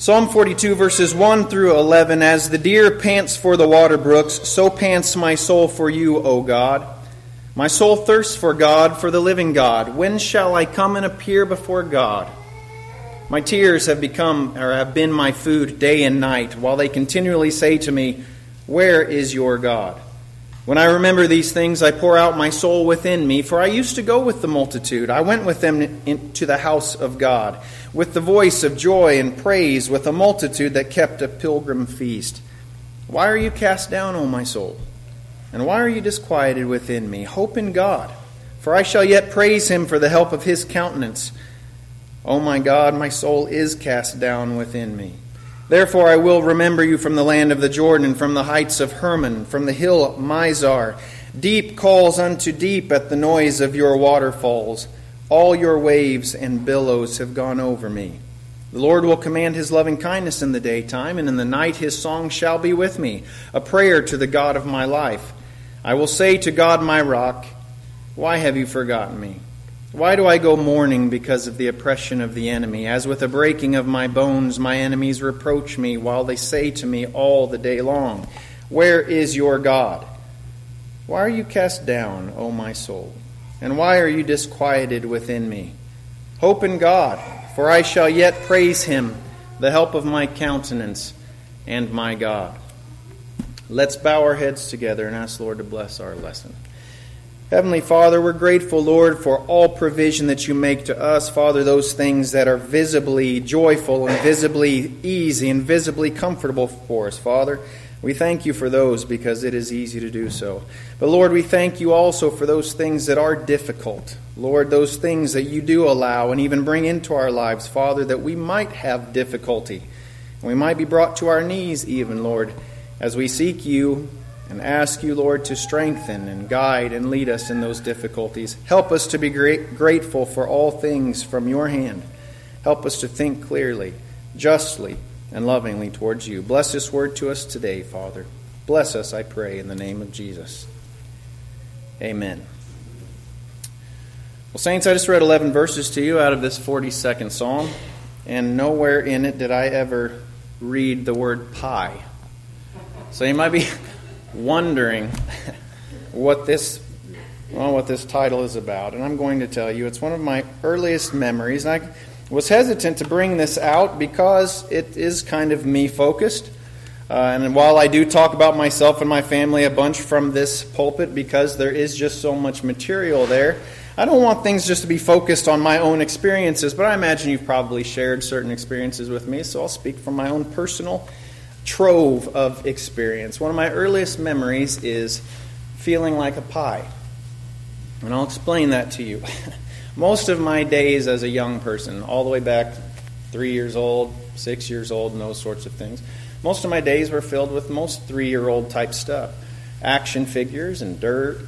Psalm 42, verses 1 through 11 As the deer pants for the water brooks, so pants my soul for you, O God. My soul thirsts for God, for the living God. When shall I come and appear before God? My tears have become or have been my food day and night, while they continually say to me, Where is your God? When I remember these things, I pour out my soul within me, for I used to go with the multitude. I went with them into the house of God, with the voice of joy and praise, with a multitude that kept a pilgrim feast. Why are you cast down, O my soul? And why are you disquieted within me? Hope in God, for I shall yet praise him for the help of his countenance. O my God, my soul is cast down within me. Therefore I will remember you from the land of the Jordan, from the heights of Hermon, from the hill Mizar. Deep calls unto deep at the noise of your waterfalls. All your waves and billows have gone over me. The Lord will command his loving kindness in the daytime, and in the night his song shall be with me, a prayer to the God of my life. I will say to God my rock, Why have you forgotten me? Why do I go mourning because of the oppression of the enemy? As with a breaking of my bones, my enemies reproach me, while they say to me all the day long, Where is your God? Why are you cast down, O my soul? And why are you disquieted within me? Hope in God, for I shall yet praise him, the help of my countenance and my God. Let's bow our heads together and ask the Lord to bless our lesson. Heavenly Father, we're grateful, Lord, for all provision that you make to us. Father, those things that are visibly joyful and visibly easy and visibly comfortable for us, Father. We thank you for those because it is easy to do so. But Lord, we thank you also for those things that are difficult. Lord, those things that you do allow and even bring into our lives, Father, that we might have difficulty. And We might be brought to our knees, even, Lord, as we seek you and ask you, Lord, to strengthen and guide and lead us in those difficulties. Help us to be great, grateful for all things from your hand. Help us to think clearly, justly, and lovingly towards you. Bless this word to us today, Father. Bless us, I pray, in the name of Jesus. Amen. Well, Saints, I just read 11 verses to you out of this 42nd Psalm, and nowhere in it did I ever read the word pie. So you might be wondering what this well, what this title is about, and I'm going to tell you. It's one of my earliest memories. I was hesitant to bring this out because it is kind of me focused. Uh, and while I do talk about myself and my family a bunch from this pulpit because there is just so much material there, I don't want things just to be focused on my own experiences, but I imagine you've probably shared certain experiences with me, so I'll speak from my own personal trove of experience. One of my earliest memories is feeling like a pie. And I'll explain that to you. Most of my days as a young person, all the way back three years old, six years old, and those sorts of things, most of my days were filled with most three year old type stuff action figures and dirt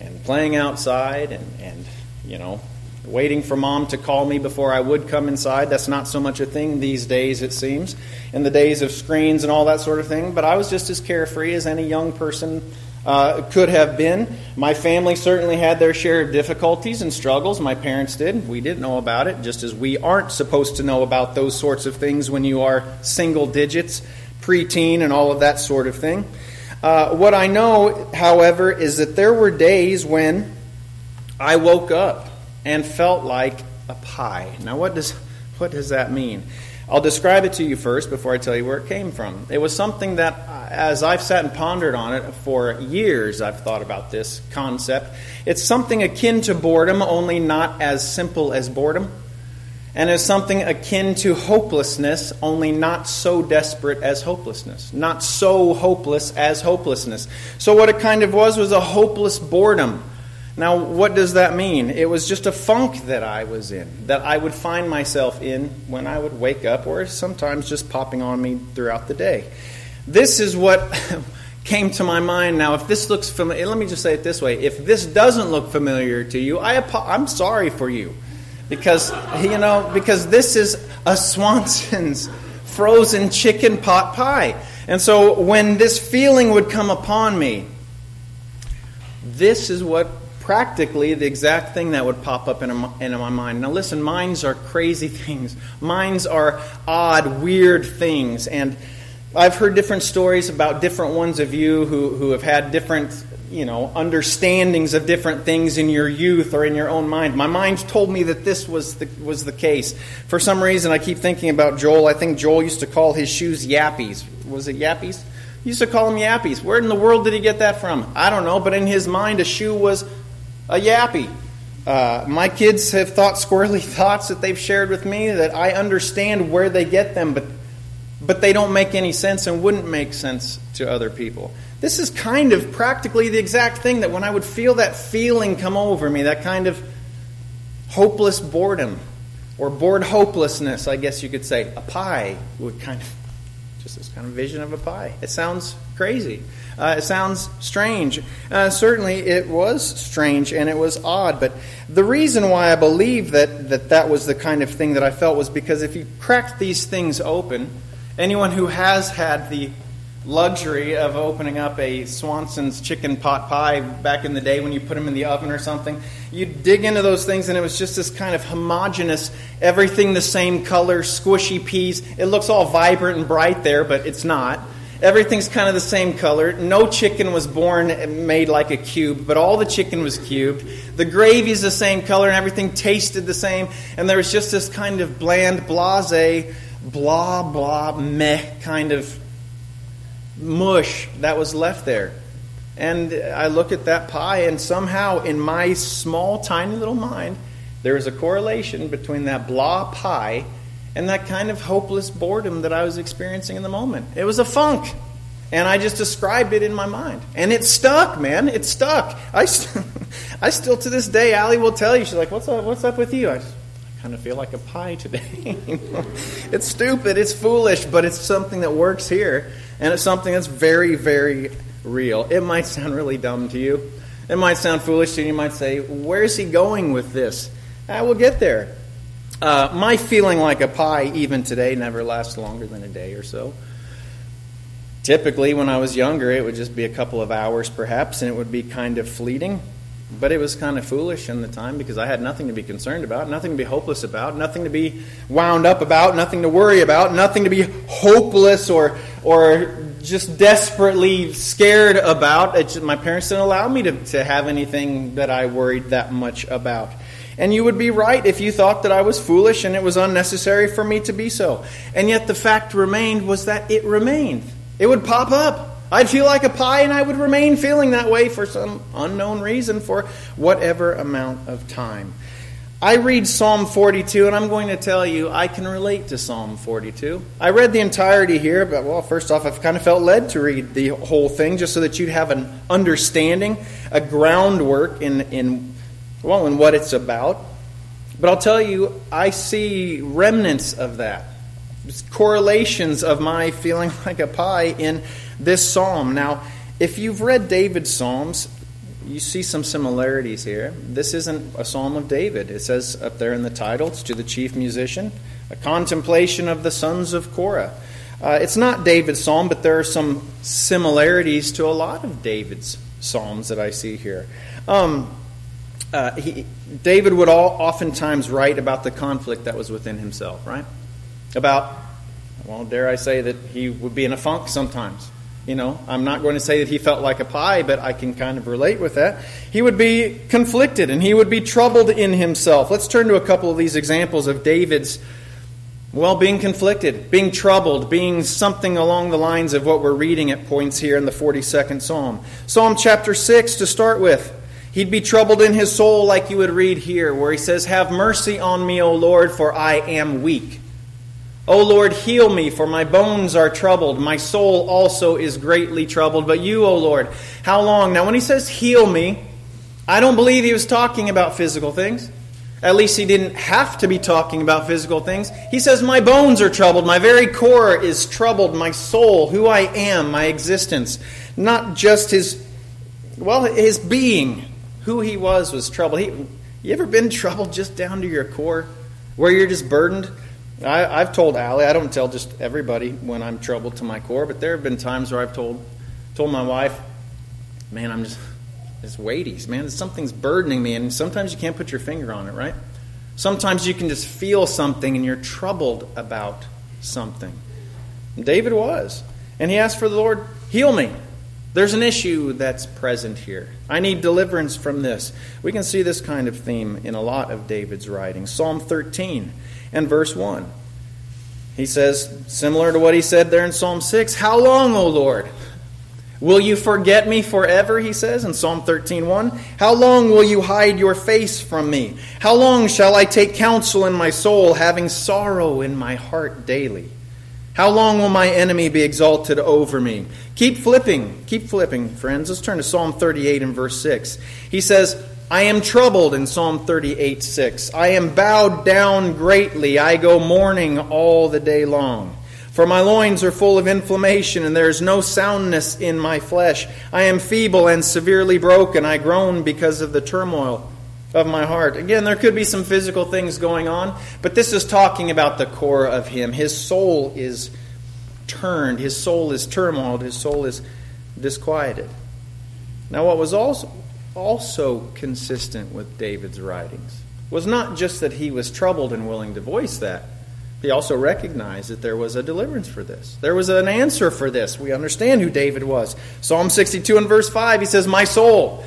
and playing outside and, and you know, waiting for mom to call me before I would come inside. That's not so much a thing these days, it seems, in the days of screens and all that sort of thing. But I was just as carefree as any young person uh, could have been. My family certainly had their share of difficulties and struggles. My parents did. We didn't know about it, just as we aren't supposed to know about those sorts of things when you are single digits, preteen, and all of that sort of thing. Uh, what I know, however, is that there were days when I woke up and felt like a pie. Now, what does, what does that mean? I'll describe it to you first before I tell you where it came from. It was something that, as I've sat and pondered on it for years, I've thought about this concept. It's something akin to boredom, only not as simple as boredom. And it's something akin to hopelessness, only not so desperate as hopelessness. Not so hopeless as hopelessness. So, what it kind of was was a hopeless boredom now, what does that mean? It was just a funk that I was in, that I would find myself in when I would wake up, or sometimes just popping on me throughout the day. This is what came to my mind. Now, if this looks familiar, eh, let me just say it this way: if this doesn't look familiar to you, I I'm sorry for you, because you know because this is a Swanson's frozen chicken pot pie, and so when this feeling would come upon me, this is what practically the exact thing that would pop up in, a, in my mind. Now, listen, minds are crazy things, minds are odd, weird things. And I've heard different stories about different ones of you who, who have had different you know understandings of different things in your youth or in your own mind. My mind told me that this was the, was the case. For some reason, I keep thinking about Joel. I think Joel used to call his shoes yappies. Was it yappies? He used to call them yappies. Where in the world did he get that from? I don't know, but in his mind, a shoe was a yappy. Uh, my kids have thought squirrely thoughts that they've shared with me that I understand where they get them, but, but they don't make any sense and wouldn't make sense to other people. This is kind of practically the exact thing that when I would feel that feeling come over me, that kind of hopeless boredom, or bored hopelessness, I guess you could say, a pie would kind of, just this kind of vision of a pie. It sounds crazy. Uh, it sounds strange. Uh, certainly, it was strange and it was odd. But the reason why I believe that, that that was the kind of thing that I felt was because if you cracked these things open, anyone who has had the luxury of opening up a Swanson's chicken pot pie back in the day when you put them in the oven or something. You dig into those things, and it was just this kind of homogenous, everything the same color, squishy peas. It looks all vibrant and bright there, but it's not. Everything's kind of the same color. No chicken was born eh, made like a cube, but all the chicken was cubed. The gravy's the same color, and everything tasted the same. And there was just this kind of bland, blase, blah, blah, meh kind of mush that was left there. And I look at that pie, and somehow in my small, tiny little mind, there is a correlation between that blah pie and that kind of hopeless boredom that I was experiencing in the moment. It was a funk. And I just described it in my mind. And it stuck, man. It stuck. I, st- I still, to this day, Allie will tell you, she's like, what's up, what's up with you? I, kind of feel like a pie today. it's stupid, it's foolish, but it's something that works here. And it's something that's very, very real. It might sound really dumb to you. It might sound foolish to you. You might say, Where's he going with this? I will get there. Uh, my feeling like a pie, even today, never lasts longer than a day or so. Typically, when I was younger, it would just be a couple of hours perhaps, and it would be kind of fleeting. But it was kind of foolish in the time because I had nothing to be concerned about, nothing to be hopeless about, nothing to be wound up about, nothing to worry about, nothing to be hopeless or, or just desperately scared about. Just, my parents didn't allow me to, to have anything that I worried that much about. And you would be right if you thought that I was foolish and it was unnecessary for me to be so. And yet the fact remained was that it remained. It would pop up. I'd feel like a pie and I would remain feeling that way for some unknown reason for whatever amount of time. I read Psalm 42, and I'm going to tell you I can relate to Psalm 42. I read the entirety here, but well, first off, I've kind of felt led to read the whole thing just so that you'd have an understanding, a groundwork in, in well, in what it's about. But I'll tell you, I see remnants of that, correlations of my feeling like a pie in this psalm. Now, if you've read David's psalms, you see some similarities here. This isn't a psalm of David. It says up there in the title, it's to the chief musician, a contemplation of the sons of Korah. Uh, it's not David's psalm, but there are some similarities to a lot of David's psalms that I see here. Um, uh, he, David would all, oftentimes write about the conflict that was within himself, right? About, well, dare I say that he would be in a funk sometimes you know, I'm not going to say that he felt like a pie, but I can kind of relate with that. He would be conflicted and he would be troubled in himself. Let's turn to a couple of these examples of David's, well, being conflicted, being troubled, being something along the lines of what we're reading at points here in the 42nd Psalm. Psalm chapter 6 to start with. He'd be troubled in his soul, like you would read here, where he says, Have mercy on me, O Lord, for I am weak. O Lord, heal me, for my bones are troubled. My soul also is greatly troubled. But you, O Lord, how long? Now, when he says heal me, I don't believe he was talking about physical things. At least he didn't have to be talking about physical things. He says, My bones are troubled. My very core is troubled. My soul, who I am, my existence. Not just his, well, his being, who he was, was troubled. He, you ever been troubled just down to your core? Where you're just burdened? I, have told Allie, I don't tell just everybody when I'm troubled to my core, but there have been times where I've told told my wife, man, I'm just it's weighty. Man, something's burdening me, and sometimes you can't put your finger on it, right? Sometimes you can just feel something and you're troubled about something. And David was. And he asked for the Lord, heal me. There's an issue that's present here. I need deliverance from this. We can see this kind of theme in a lot of David's writings. Psalm 13 and verse 1. He says, similar to what he said there in Psalm 6, How long, O Lord? Will you forget me forever? He says in Psalm 13:1. How long will you hide your face from me? How long shall I take counsel in my soul, having sorrow in my heart daily? How long will my enemy be exalted over me? Keep flipping, keep flipping, friends. Let's turn to Psalm 38 and verse 6. He says, I am troubled in Psalm 38 6. I am bowed down greatly. I go mourning all the day long. For my loins are full of inflammation, and there is no soundness in my flesh. I am feeble and severely broken. I groan because of the turmoil of my heart. Again, there could be some physical things going on, but this is talking about the core of him. His soul is turned, his soul is turmoiled, his soul is disquieted. Now, what was also, also consistent with David's writings was not just that he was troubled and willing to voice that. He also recognized that there was a deliverance for this. There was an answer for this. We understand who David was. Psalm 62 and verse 5, he says, My soul,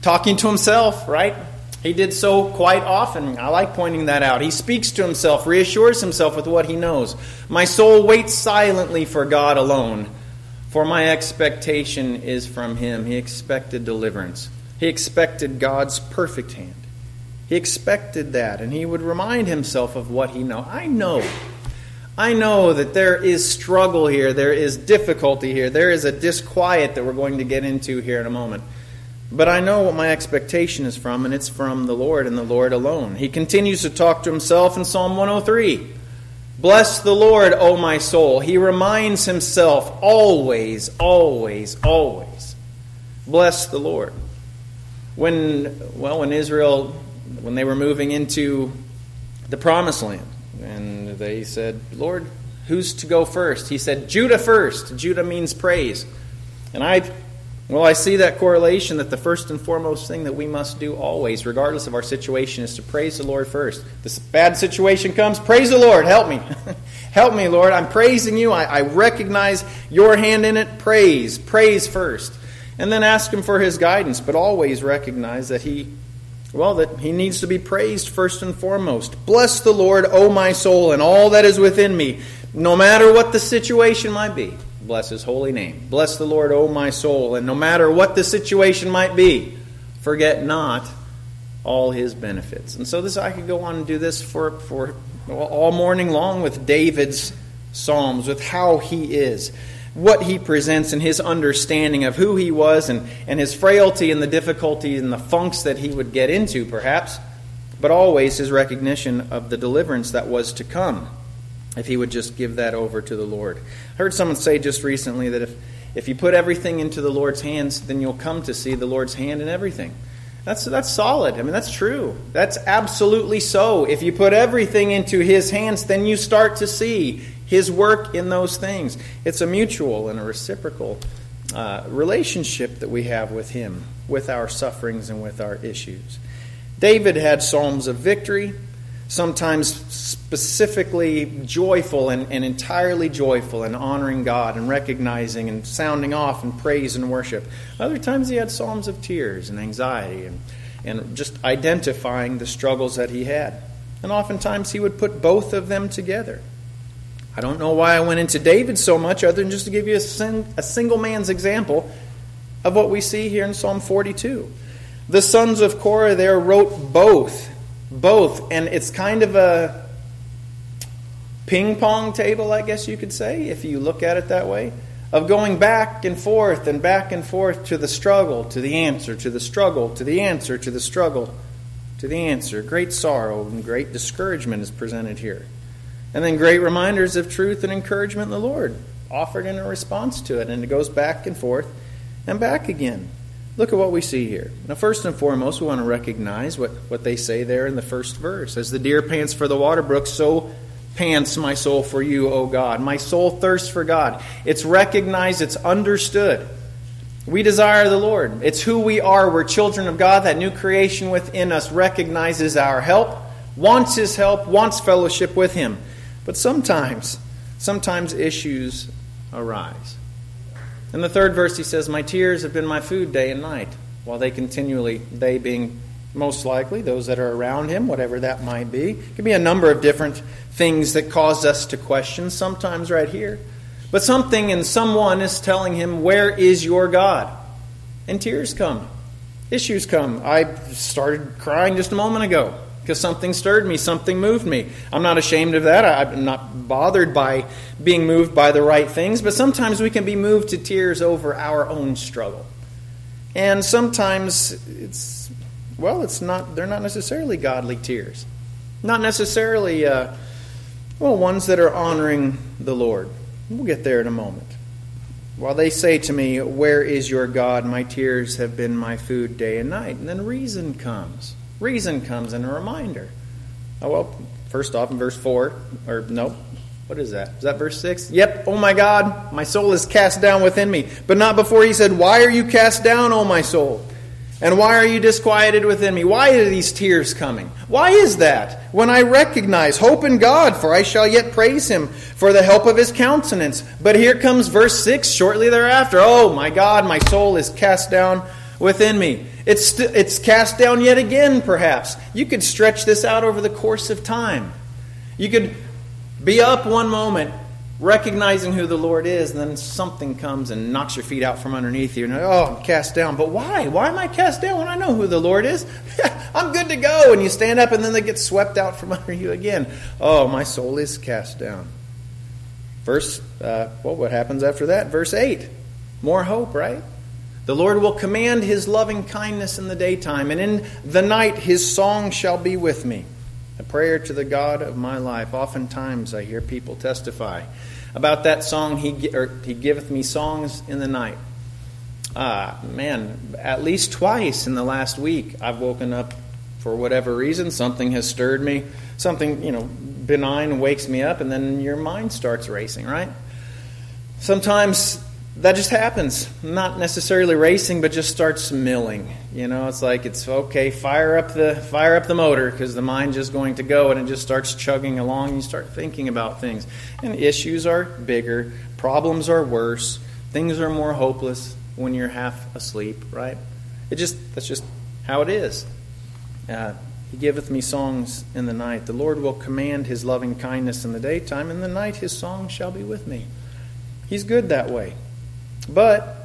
talking to himself, right? He did so quite often. I like pointing that out. He speaks to himself, reassures himself with what he knows. My soul waits silently for God alone, for my expectation is from him. He expected deliverance, he expected God's perfect hand. He expected that, and he would remind himself of what he know. I know. I know that there is struggle here, there is difficulty here, there is a disquiet that we're going to get into here in a moment. But I know what my expectation is from, and it's from the Lord and the Lord alone. He continues to talk to himself in Psalm 103. Bless the Lord, O my soul. He reminds himself always, always, always. Bless the Lord. When, well, when Israel when they were moving into the promised land. And they said, Lord, who's to go first? He said, Judah first. Judah means praise. And I, well, I see that correlation that the first and foremost thing that we must do always, regardless of our situation, is to praise the Lord first. This bad situation comes, praise the Lord, help me. help me, Lord. I'm praising you. I, I recognize your hand in it. Praise. Praise first. And then ask Him for His guidance, but always recognize that He well, that he needs to be praised first and foremost. Bless the Lord, O my soul, and all that is within me, no matter what the situation might be. Bless his holy name. Bless the Lord, O my soul, and no matter what the situation might be, forget not all his benefits. And so this I could go on and do this for, for all morning long with David's Psalms, with how he is what he presents and his understanding of who he was and, and his frailty and the difficulties and the funks that he would get into, perhaps, but always his recognition of the deliverance that was to come if he would just give that over to the Lord. I heard someone say just recently that if, if you put everything into the Lord's hands, then you'll come to see the Lord's hand in everything. That's, that's solid. I mean, that's true. That's absolutely so. If you put everything into His hands, then you start to see his work in those things. It's a mutual and a reciprocal uh, relationship that we have with Him, with our sufferings and with our issues. David had psalms of victory, sometimes specifically joyful and, and entirely joyful and honoring God and recognizing and sounding off in praise and worship. Other times he had psalms of tears and anxiety and, and just identifying the struggles that he had. And oftentimes he would put both of them together. I don't know why I went into David so much, other than just to give you a, sing, a single man's example of what we see here in Psalm 42. The sons of Korah there wrote both. Both. And it's kind of a ping pong table, I guess you could say, if you look at it that way, of going back and forth and back and forth to the struggle, to the answer, to the struggle, to the answer, to the struggle, to the answer. Great sorrow and great discouragement is presented here. And then great reminders of truth and encouragement in the Lord offered in a response to it. And it goes back and forth and back again. Look at what we see here. Now, first and foremost, we want to recognize what, what they say there in the first verse. As the deer pants for the water brook, so pants my soul for you, O God. My soul thirsts for God. It's recognized, it's understood. We desire the Lord. It's who we are. We're children of God. That new creation within us recognizes our help, wants His help, wants fellowship with Him. But sometimes, sometimes issues arise. In the third verse, he says, My tears have been my food day and night, while they continually, they being most likely those that are around him, whatever that might be. It could be a number of different things that cause us to question, sometimes right here. But something and someone is telling him, Where is your God? And tears come. Issues come. I started crying just a moment ago because something stirred me, something moved me. I'm not ashamed of that. I'm not bothered by being moved by the right things, but sometimes we can be moved to tears over our own struggle. And sometimes it's, well, it's not, they're not necessarily godly tears. Not necessarily, uh, well, ones that are honoring the Lord. We'll get there in a moment. While they say to me, Where is your God? My tears have been my food day and night. And then reason comes. Reason comes and a reminder. Oh, well, first off, in verse 4, or no, what is that? Is that verse 6? Yep, oh my God, my soul is cast down within me. But not before he said, Why are you cast down, O my soul? And why are you disquieted within me? Why are these tears coming? Why is that? When I recognize hope in God, for I shall yet praise him for the help of his countenance. But here comes verse 6 shortly thereafter. Oh my God, my soul is cast down within me. It's, st- it's cast down yet again, perhaps. You could stretch this out over the course of time. You could be up one moment recognizing who the Lord is, and then something comes and knocks your feet out from underneath you, and oh, I'm cast down. But why? Why am I cast down when I know who the Lord is? I'm good to go. And you stand up, and then they get swept out from under you again. Oh, my soul is cast down. Verse, uh, well, what happens after that? Verse 8. More hope, right? The Lord will command his loving kindness in the daytime, and in the night his song shall be with me a prayer to the God of my life. Oftentimes I hear people testify about that song, He, or, he giveth me songs in the night. Ah, man, at least twice in the last week, I've woken up for whatever reason. Something has stirred me. Something, you know, benign wakes me up, and then your mind starts racing, right? Sometimes that just happens. Not necessarily racing, but just starts milling. You know, it's like it's okay. Fire up the fire up the motor because the mind's just going to go, and it just starts chugging along. And You start thinking about things, and issues are bigger, problems are worse, things are more hopeless when you're half asleep. Right? It just that's just how it is. Uh, he giveth me songs in the night. The Lord will command His loving kindness in the daytime. In the night, His song shall be with me. He's good that way. But,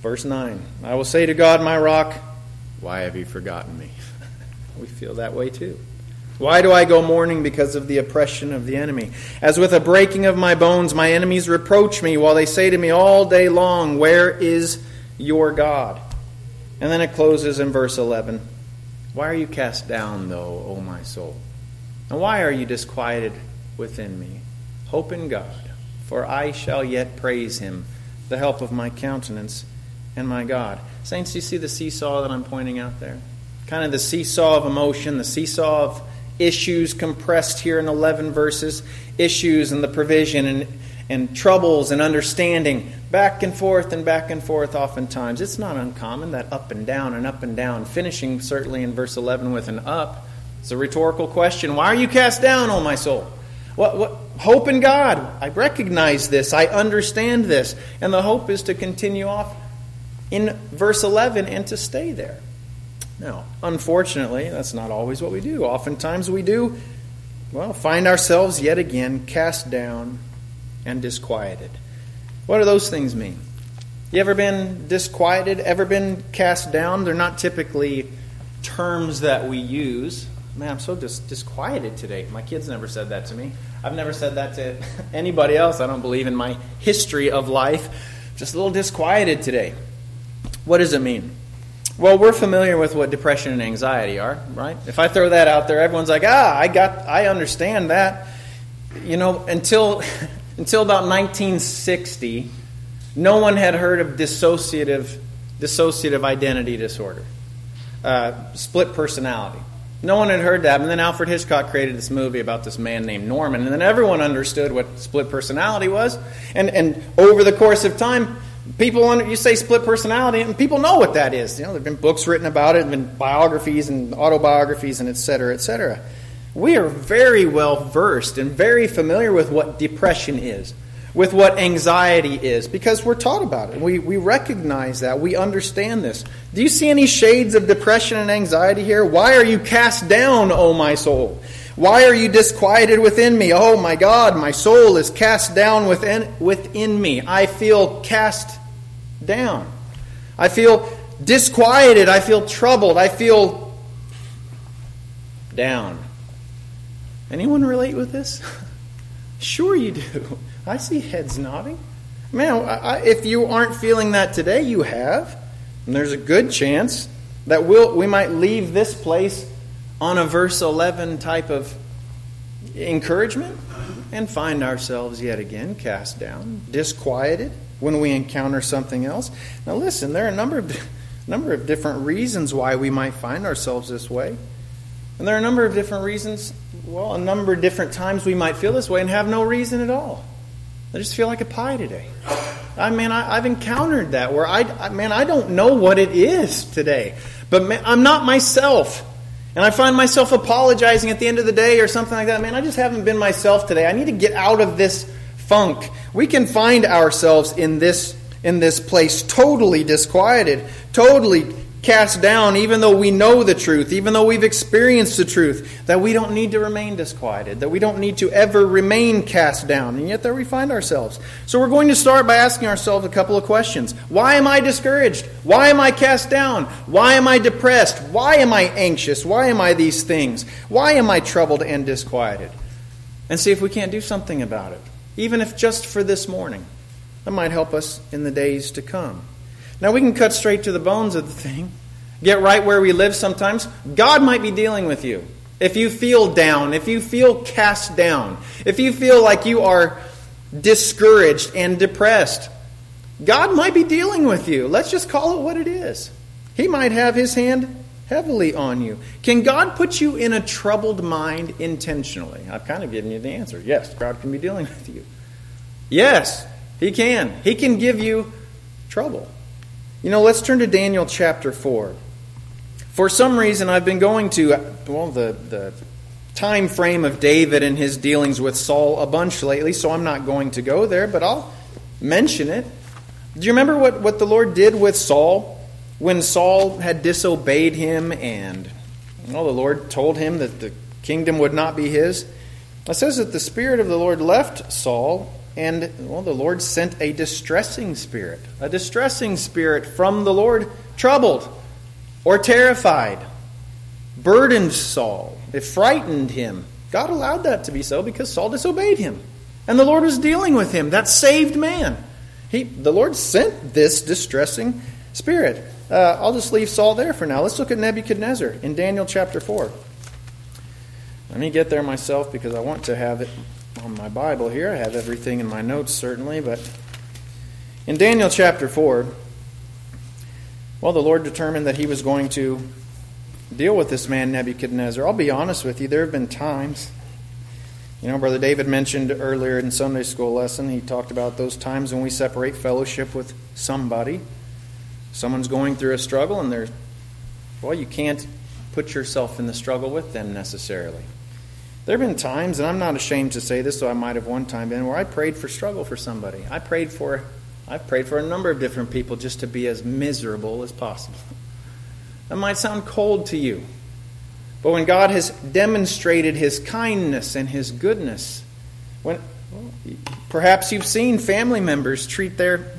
verse 9, I will say to God, my rock, why have you forgotten me? we feel that way too. Why do I go mourning because of the oppression of the enemy? As with a breaking of my bones, my enemies reproach me while they say to me all day long, Where is your God? And then it closes in verse 11 Why are you cast down, though, O my soul? And why are you disquieted within me? Hope in God, for I shall yet praise him the help of my countenance and my God. Saints, do you see the seesaw that I'm pointing out there? Kind of the seesaw of emotion, the seesaw of issues compressed here in 11 verses, issues and the provision and, and troubles and understanding, back and forth and back and forth oftentimes. It's not uncommon, that up and down and up and down, finishing certainly in verse 11 with an up. It's a rhetorical question. Why are you cast down, O my soul? What, what, hope in God. I recognize this. I understand this. And the hope is to continue off in verse 11 and to stay there. Now, unfortunately, that's not always what we do. Oftentimes we do, well, find ourselves yet again cast down and disquieted. What do those things mean? You ever been disquieted? Ever been cast down? They're not typically terms that we use. Man, I'm so dis- disquieted today. My kids never said that to me. I've never said that to anybody else. I don't believe in my history of life. Just a little disquieted today. What does it mean? Well, we're familiar with what depression and anxiety are, right? If I throw that out there, everyone's like, "Ah, I got I understand that." You know, until until about 1960, no one had heard of dissociative dissociative identity disorder, uh, split personality. No one had heard that. And then Alfred Hitchcock created this movie about this man named Norman. And then everyone understood what split personality was. And, and over the course of time, People, you say split personality, and people know what that is. You know, there have been books written about it, and been biographies and autobiographies, and et cetera, et cetera. We are very well versed and very familiar with what depression is, with what anxiety is, because we're taught about it. We, we recognize that. We understand this. Do you see any shades of depression and anxiety here? Why are you cast down, O my soul? Why are you disquieted within me? Oh my God, my soul is cast down within, within me. I feel cast down. I feel disquieted. I feel troubled. I feel down. Anyone relate with this? sure, you do. I see heads nodding. Man, I, if you aren't feeling that today, you have. And there's a good chance that we'll, we might leave this place on a verse 11 type of encouragement and find ourselves yet again cast down, disquieted when we encounter something else. Now, listen, there are a number of, number of different reasons why we might find ourselves this way. And there are a number of different reasons, well, a number of different times we might feel this way and have no reason at all. I just feel like a pie today. I mean, I, have encountered that where I, I, man, I don't know what it is today. But man, I'm not myself. And I find myself apologizing at the end of the day or something like that. Man, I just haven't been myself today. I need to get out of this funk. We can find ourselves in this in this place totally disquieted, totally cast down, even though we know the truth, even though we've experienced the truth, that we don't need to remain disquieted, that we don't need to ever remain cast down. And yet there we find ourselves. So we're going to start by asking ourselves a couple of questions. Why am I discouraged? Why am I cast down? Why am I depressed? Why am I anxious? Why am I these things? Why am I troubled and disquieted? And see if we can't do something about it, even if just for this morning. That might help us in the days to come. Now, we can cut straight to the bones of the thing, get right where we live sometimes. God might be dealing with you. If you feel down, if you feel cast down, if you feel like you are discouraged and depressed, God might be dealing with you. Let's just call it what it is. He might have his hand heavily on you. Can God put you in a troubled mind intentionally? I've kind of given you the answer. Yes, God can be dealing with you. Yes, He can. He can give you trouble. You know, let's turn to Daniel chapter 4. For some reason, I've been going to, well, the, the time frame of David and his dealings with Saul a bunch lately, so I'm not going to go there, but I'll mention it. Do you remember what, what the Lord did with Saul when Saul had disobeyed him and well, the Lord told him that the kingdom would not be his? It says that the Spirit of the Lord left Saul and, well, the Lord sent a distressing spirit, a distressing spirit from the Lord, troubled or terrified, burdened Saul. It frightened him. God allowed that to be so because Saul disobeyed him. And the Lord was dealing with him, that saved man. He, the Lord sent this distressing spirit. Uh, I'll just leave Saul there for now. Let's look at Nebuchadnezzar in Daniel chapter 4. Let me get there myself because I want to have it on my Bible here. I have everything in my notes, certainly, but in Daniel chapter 4, well, the Lord determined that he was going to deal with this man, Nebuchadnezzar. I'll be honest with you, there have been times. You know, Brother David mentioned earlier in Sunday school lesson, he talked about those times when we separate fellowship with somebody. Someone's going through a struggle, and they're, well, you can't put yourself in the struggle with them necessarily. There have been times, and I'm not ashamed to say this, so I might have one time been, where I prayed for struggle for somebody. I prayed for, I prayed for a number of different people just to be as miserable as possible. That might sound cold to you, but when God has demonstrated His kindness and His goodness, when perhaps you've seen family members treat their,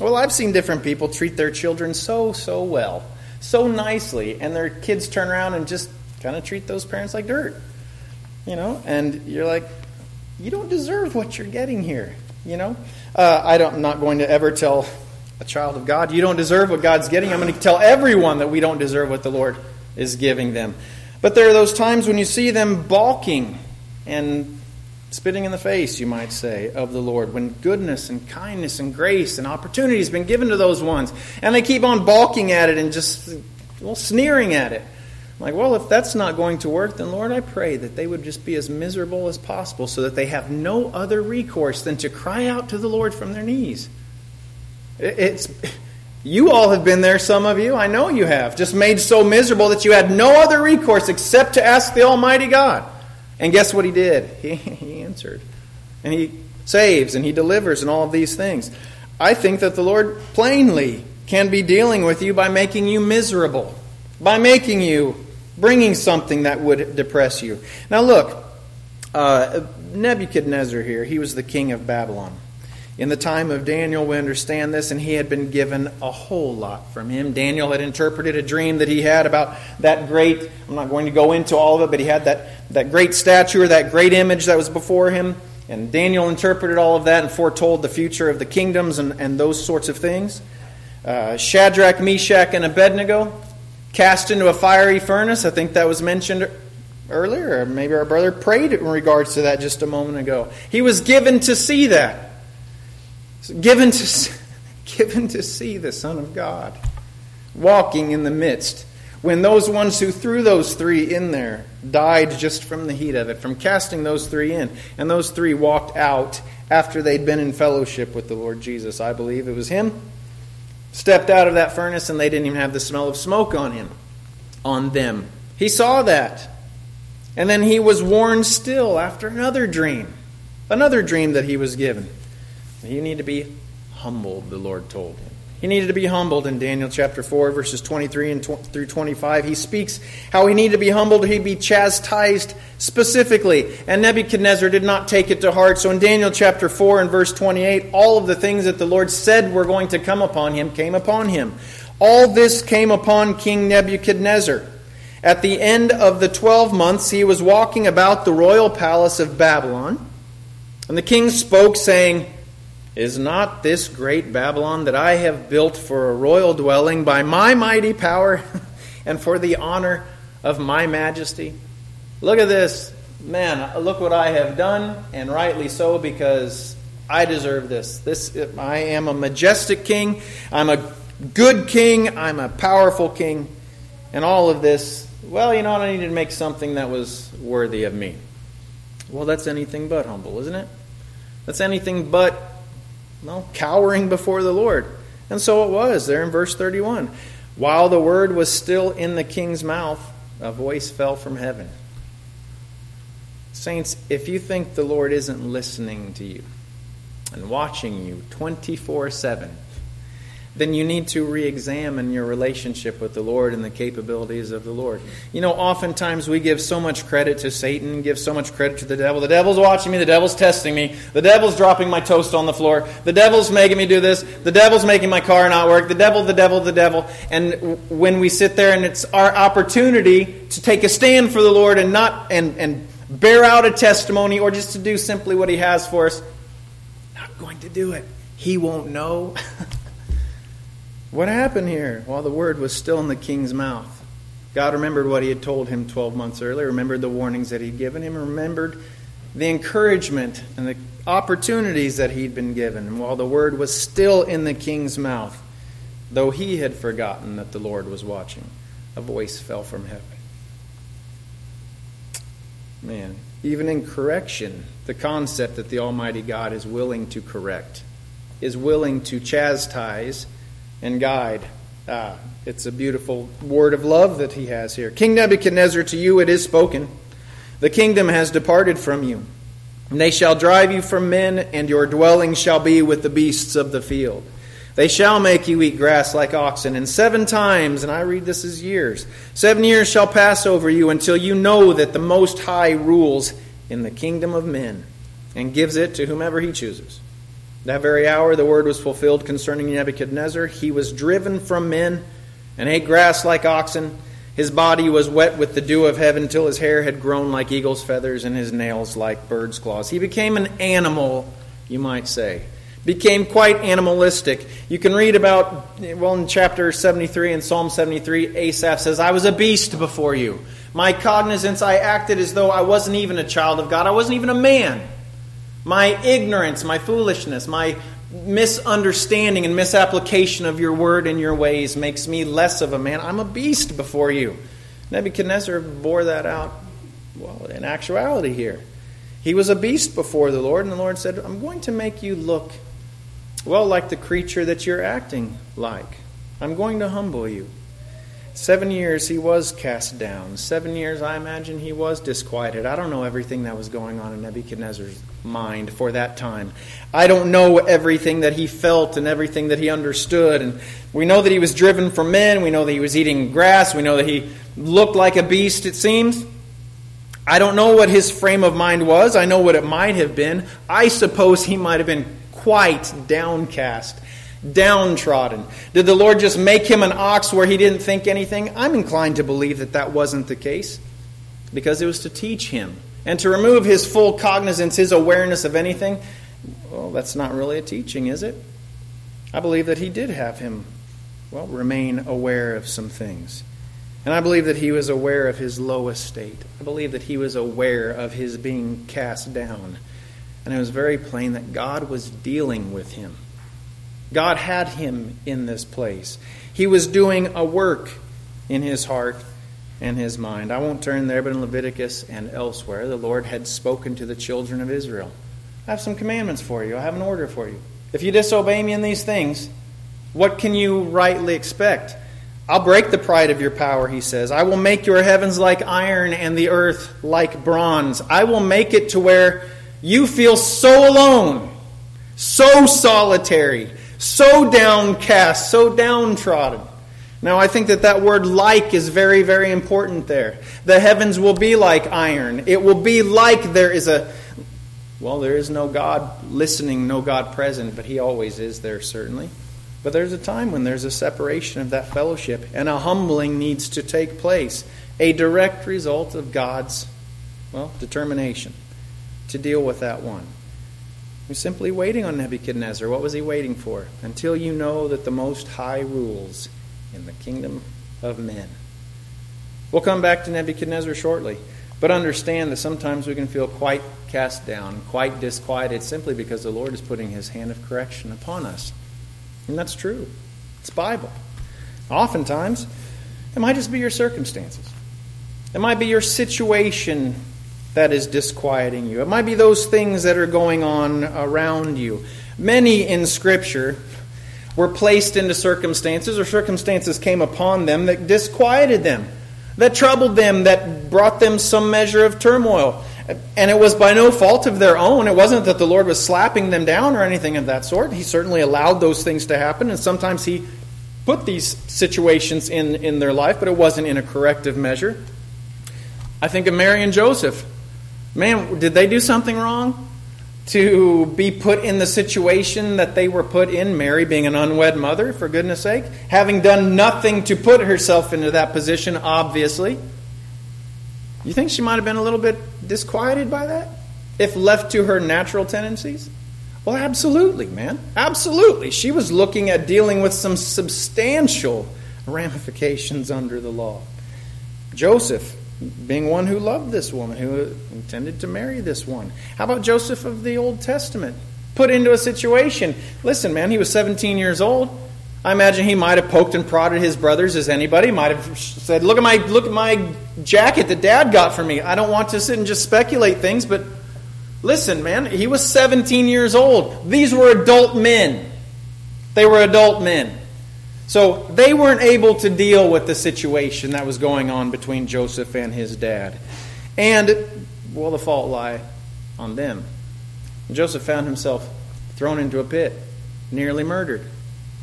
well, I've seen different people treat their children so so well, so nicely, and their kids turn around and just kind of treat those parents like dirt you know, and you're like, you don't deserve what you're getting here, you know. Uh, I don't, I'm not going to ever tell a child of God, you don't deserve what God's getting. I'm going to tell everyone that we don't deserve what the Lord is giving them. But there are those times when you see them balking and spitting in the face, you might say, of the Lord, when goodness and kindness and grace and opportunity has been given to those ones, and they keep on balking at it and just well, sneering at it. Like, well, if that's not going to work, then Lord, I pray that they would just be as miserable as possible so that they have no other recourse than to cry out to the Lord from their knees. It's you all have been there, some of you, I know you have, just made so miserable that you had no other recourse except to ask the Almighty God. And guess what he did? He, he answered. And he saves and he delivers and all of these things. I think that the Lord plainly can be dealing with you by making you miserable, by making you, bringing something that would depress you. Now, look, uh, Nebuchadnezzar here, he was the king of Babylon. In the time of Daniel, we understand this, and he had been given a whole lot from him. Daniel had interpreted a dream that he had about that great, I'm not going to go into all of it, but he had that, that great statue or that great image that was before him. And Daniel interpreted all of that and foretold the future of the kingdoms and, and those sorts of things. Uh, Shadrach, Meshach, and Abednego cast into a fiery furnace. I think that was mentioned earlier. Maybe our brother prayed in regards to that just a moment ago. He was given to see that given to, given to see the Son of God walking in the midst. When those ones who threw those three in there died just from the heat of it, from casting those three in, and those three walked out after they'd been in fellowship with the Lord Jesus. I believe it was him. Stepped out of that furnace and they didn't even have the smell of smoke on him, on them. He saw that. And then he was warned still after another dream, another dream that he was given. You need to be humbled, the Lord told him. He needed to be humbled in Daniel chapter 4, verses 23 and through 25. He speaks how he needed to be humbled, he'd be chastised specifically. And Nebuchadnezzar did not take it to heart. So in Daniel chapter 4 and verse 28, all of the things that the Lord said were going to come upon him came upon him. All this came upon King Nebuchadnezzar. At the end of the 12 months, he was walking about the royal palace of Babylon. And the king spoke, saying, is not this great Babylon that I have built for a royal dwelling by my mighty power and for the honor of my majesty? Look at this. Man, look what I have done, and rightly so, because I deserve this. This I am a majestic king. I'm a good king. I'm a powerful king. And all of this, well, you know? I needed to make something that was worthy of me. Well, that's anything but humble, isn't it? That's anything but well, cowering before the Lord. And so it was there in verse 31. While the word was still in the king's mouth, a voice fell from heaven. Saints, if you think the Lord isn't listening to you and watching you 24 7, then you need to re examine your relationship with the Lord and the capabilities of the Lord. You know, oftentimes we give so much credit to Satan, give so much credit to the devil. The devil's watching me, the devil's testing me, the devil's dropping my toast on the floor, the devil's making me do this, the devil's making my car not work, the devil, the devil, the devil. And when we sit there and it's our opportunity to take a stand for the Lord and not and, and bear out a testimony or just to do simply what he has for us, not going to do it. He won't know. What happened here? While the word was still in the king's mouth. God remembered what he had told him 12 months earlier, remembered the warnings that he'd given him, remembered the encouragement and the opportunities that he'd been given. And while the word was still in the king's mouth, though he had forgotten that the Lord was watching, a voice fell from heaven. Man, even in correction, the concept that the Almighty God is willing to correct, is willing to chastise, and guide. Ah, it's a beautiful word of love that he has here. King Nebuchadnezzar, to you it is spoken. The kingdom has departed from you. And they shall drive you from men, and your dwelling shall be with the beasts of the field. They shall make you eat grass like oxen, and seven times, and I read this as years, seven years shall pass over you until you know that the Most High rules in the kingdom of men and gives it to whomever he chooses. That very hour the word was fulfilled concerning Nebuchadnezzar. He was driven from men and ate grass like oxen. His body was wet with the dew of heaven till his hair had grown like eagle's feathers and his nails like bird's claws. He became an animal, you might say. Became quite animalistic. You can read about, well, in chapter 73 in Psalm 73, Asaph says, I was a beast before you. My cognizance, I acted as though I wasn't even a child of God. I wasn't even a man. My ignorance, my foolishness, my misunderstanding and misapplication of your word and your ways makes me less of a man. I'm a beast before you. Nebuchadnezzar bore that out, well, in actuality here. He was a beast before the Lord, and the Lord said, I'm going to make you look Well, like the creature that you're acting like. I'm going to humble you. Seven years he was cast down. Seven years, I imagine, he was disquieted. I don't know everything that was going on in Nebuchadnezzar's mind for that time. I don't know everything that he felt and everything that he understood. And we know that he was driven from men. We know that he was eating grass. We know that he looked like a beast, it seems. I don't know what his frame of mind was. I know what it might have been. I suppose he might have been quite downcast downtrodden? Did the Lord just make him an ox where he didn't think anything? I'm inclined to believe that that wasn't the case because it was to teach him and to remove his full cognizance, his awareness of anything. Well, that's not really a teaching, is it? I believe that he did have him, well, remain aware of some things. And I believe that he was aware of his low estate. I believe that he was aware of his being cast down. And it was very plain that God was dealing with him. God had him in this place. He was doing a work in his heart and his mind. I won't turn there, but in Leviticus and elsewhere, the Lord had spoken to the children of Israel. I have some commandments for you, I have an order for you. If you disobey me in these things, what can you rightly expect? I'll break the pride of your power, he says. I will make your heavens like iron and the earth like bronze. I will make it to where you feel so alone, so solitary, so downcast, so downtrodden. Now, I think that that word like is very, very important there. The heavens will be like iron. It will be like there is a, well, there is no God listening, no God present, but He always is there, certainly. But there's a time when there's a separation of that fellowship, and a humbling needs to take place. A direct result of God's, well, determination to deal with that one was simply waiting on Nebuchadnezzar. What was he waiting for? Until you know that the Most High rules in the kingdom of men. We'll come back to Nebuchadnezzar shortly, but understand that sometimes we can feel quite cast down, quite disquieted, simply because the Lord is putting his hand of correction upon us. And that's true. It's Bible. Oftentimes, it might just be your circumstances. It might be your situation that is disquieting you. It might be those things that are going on around you. Many in Scripture were placed into circumstances, or circumstances came upon them that disquieted them, that troubled them, that brought them some measure of turmoil. And it was by no fault of their own. It wasn't that the Lord was slapping them down or anything of that sort. He certainly allowed those things to happen, and sometimes He put these situations in, in their life, but it wasn't in a corrective measure. I think of Mary and Joseph. Man, did they do something wrong? To be put in the situation that they were put in, Mary being an unwed mother, for goodness sake, having done nothing to put herself into that position, obviously. You think she might have been a little bit disquieted by that? If left to her natural tendencies? Well, absolutely, man. Absolutely. She was looking at dealing with some substantial ramifications under the law. Joseph, being one who loved this woman, who intended to marry this one. How about Joseph of the Old Testament? Put into a situation. Listen, man, he was 17 years old. I imagine he might have poked and prodded his brothers as anybody. Might have said, "Look at my look at my jacket that Dad got for me." I don't want to sit and just speculate things, but listen, man, he was 17 years old. These were adult men. They were adult men. So they weren't able to deal with the situation that was going on between Joseph and his dad. And, well, the fault lie on them. Joseph found himself thrown into a pit, nearly murdered,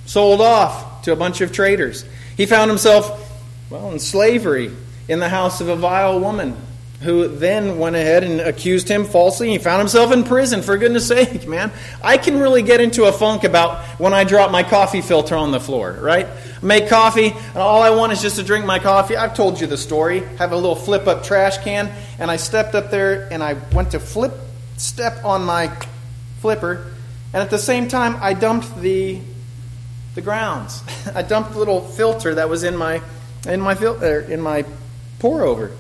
sold off to a bunch of traders. He found himself, well, in slavery in the house of a vile woman who then went ahead and accused him falsely. He found himself in prison, for goodness sake, man. I can really get into a funk about when I drop my coffee filter on the floor, right? Make coffee, and all I want is just to drink my coffee. I've told you the story. Have a little flip up trash can, and I stepped up there and I went to flip step on my flipper, and at the same time I dumped the the grounds. I dumped the little filter that was in my in my filter in my pour over.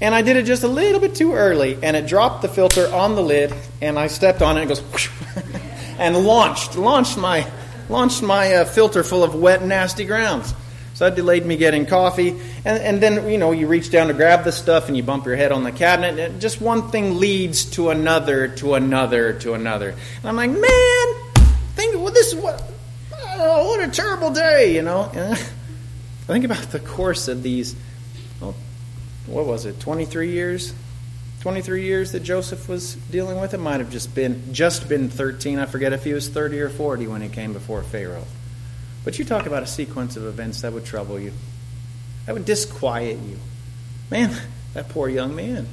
And I did it just a little bit too early, and it dropped the filter on the lid, and I stepped on it, and it goes and launched, launched my, launched my uh, filter full of wet, nasty grounds. So that delayed me getting coffee. And, and then, you know, you reach down to grab the stuff and you bump your head on the cabinet. And just one thing leads to another, to another, to another. And I'm like, man, think, well, this, what, oh, what a terrible day, you know. I think about the course of these, what was it, 23 years? 23 years that Joseph was dealing with. It might have just been just been 13. I forget if he was 30 or 40 when he came before Pharaoh. But you talk about a sequence of events that would trouble you. That would disquiet you. Man, that poor young man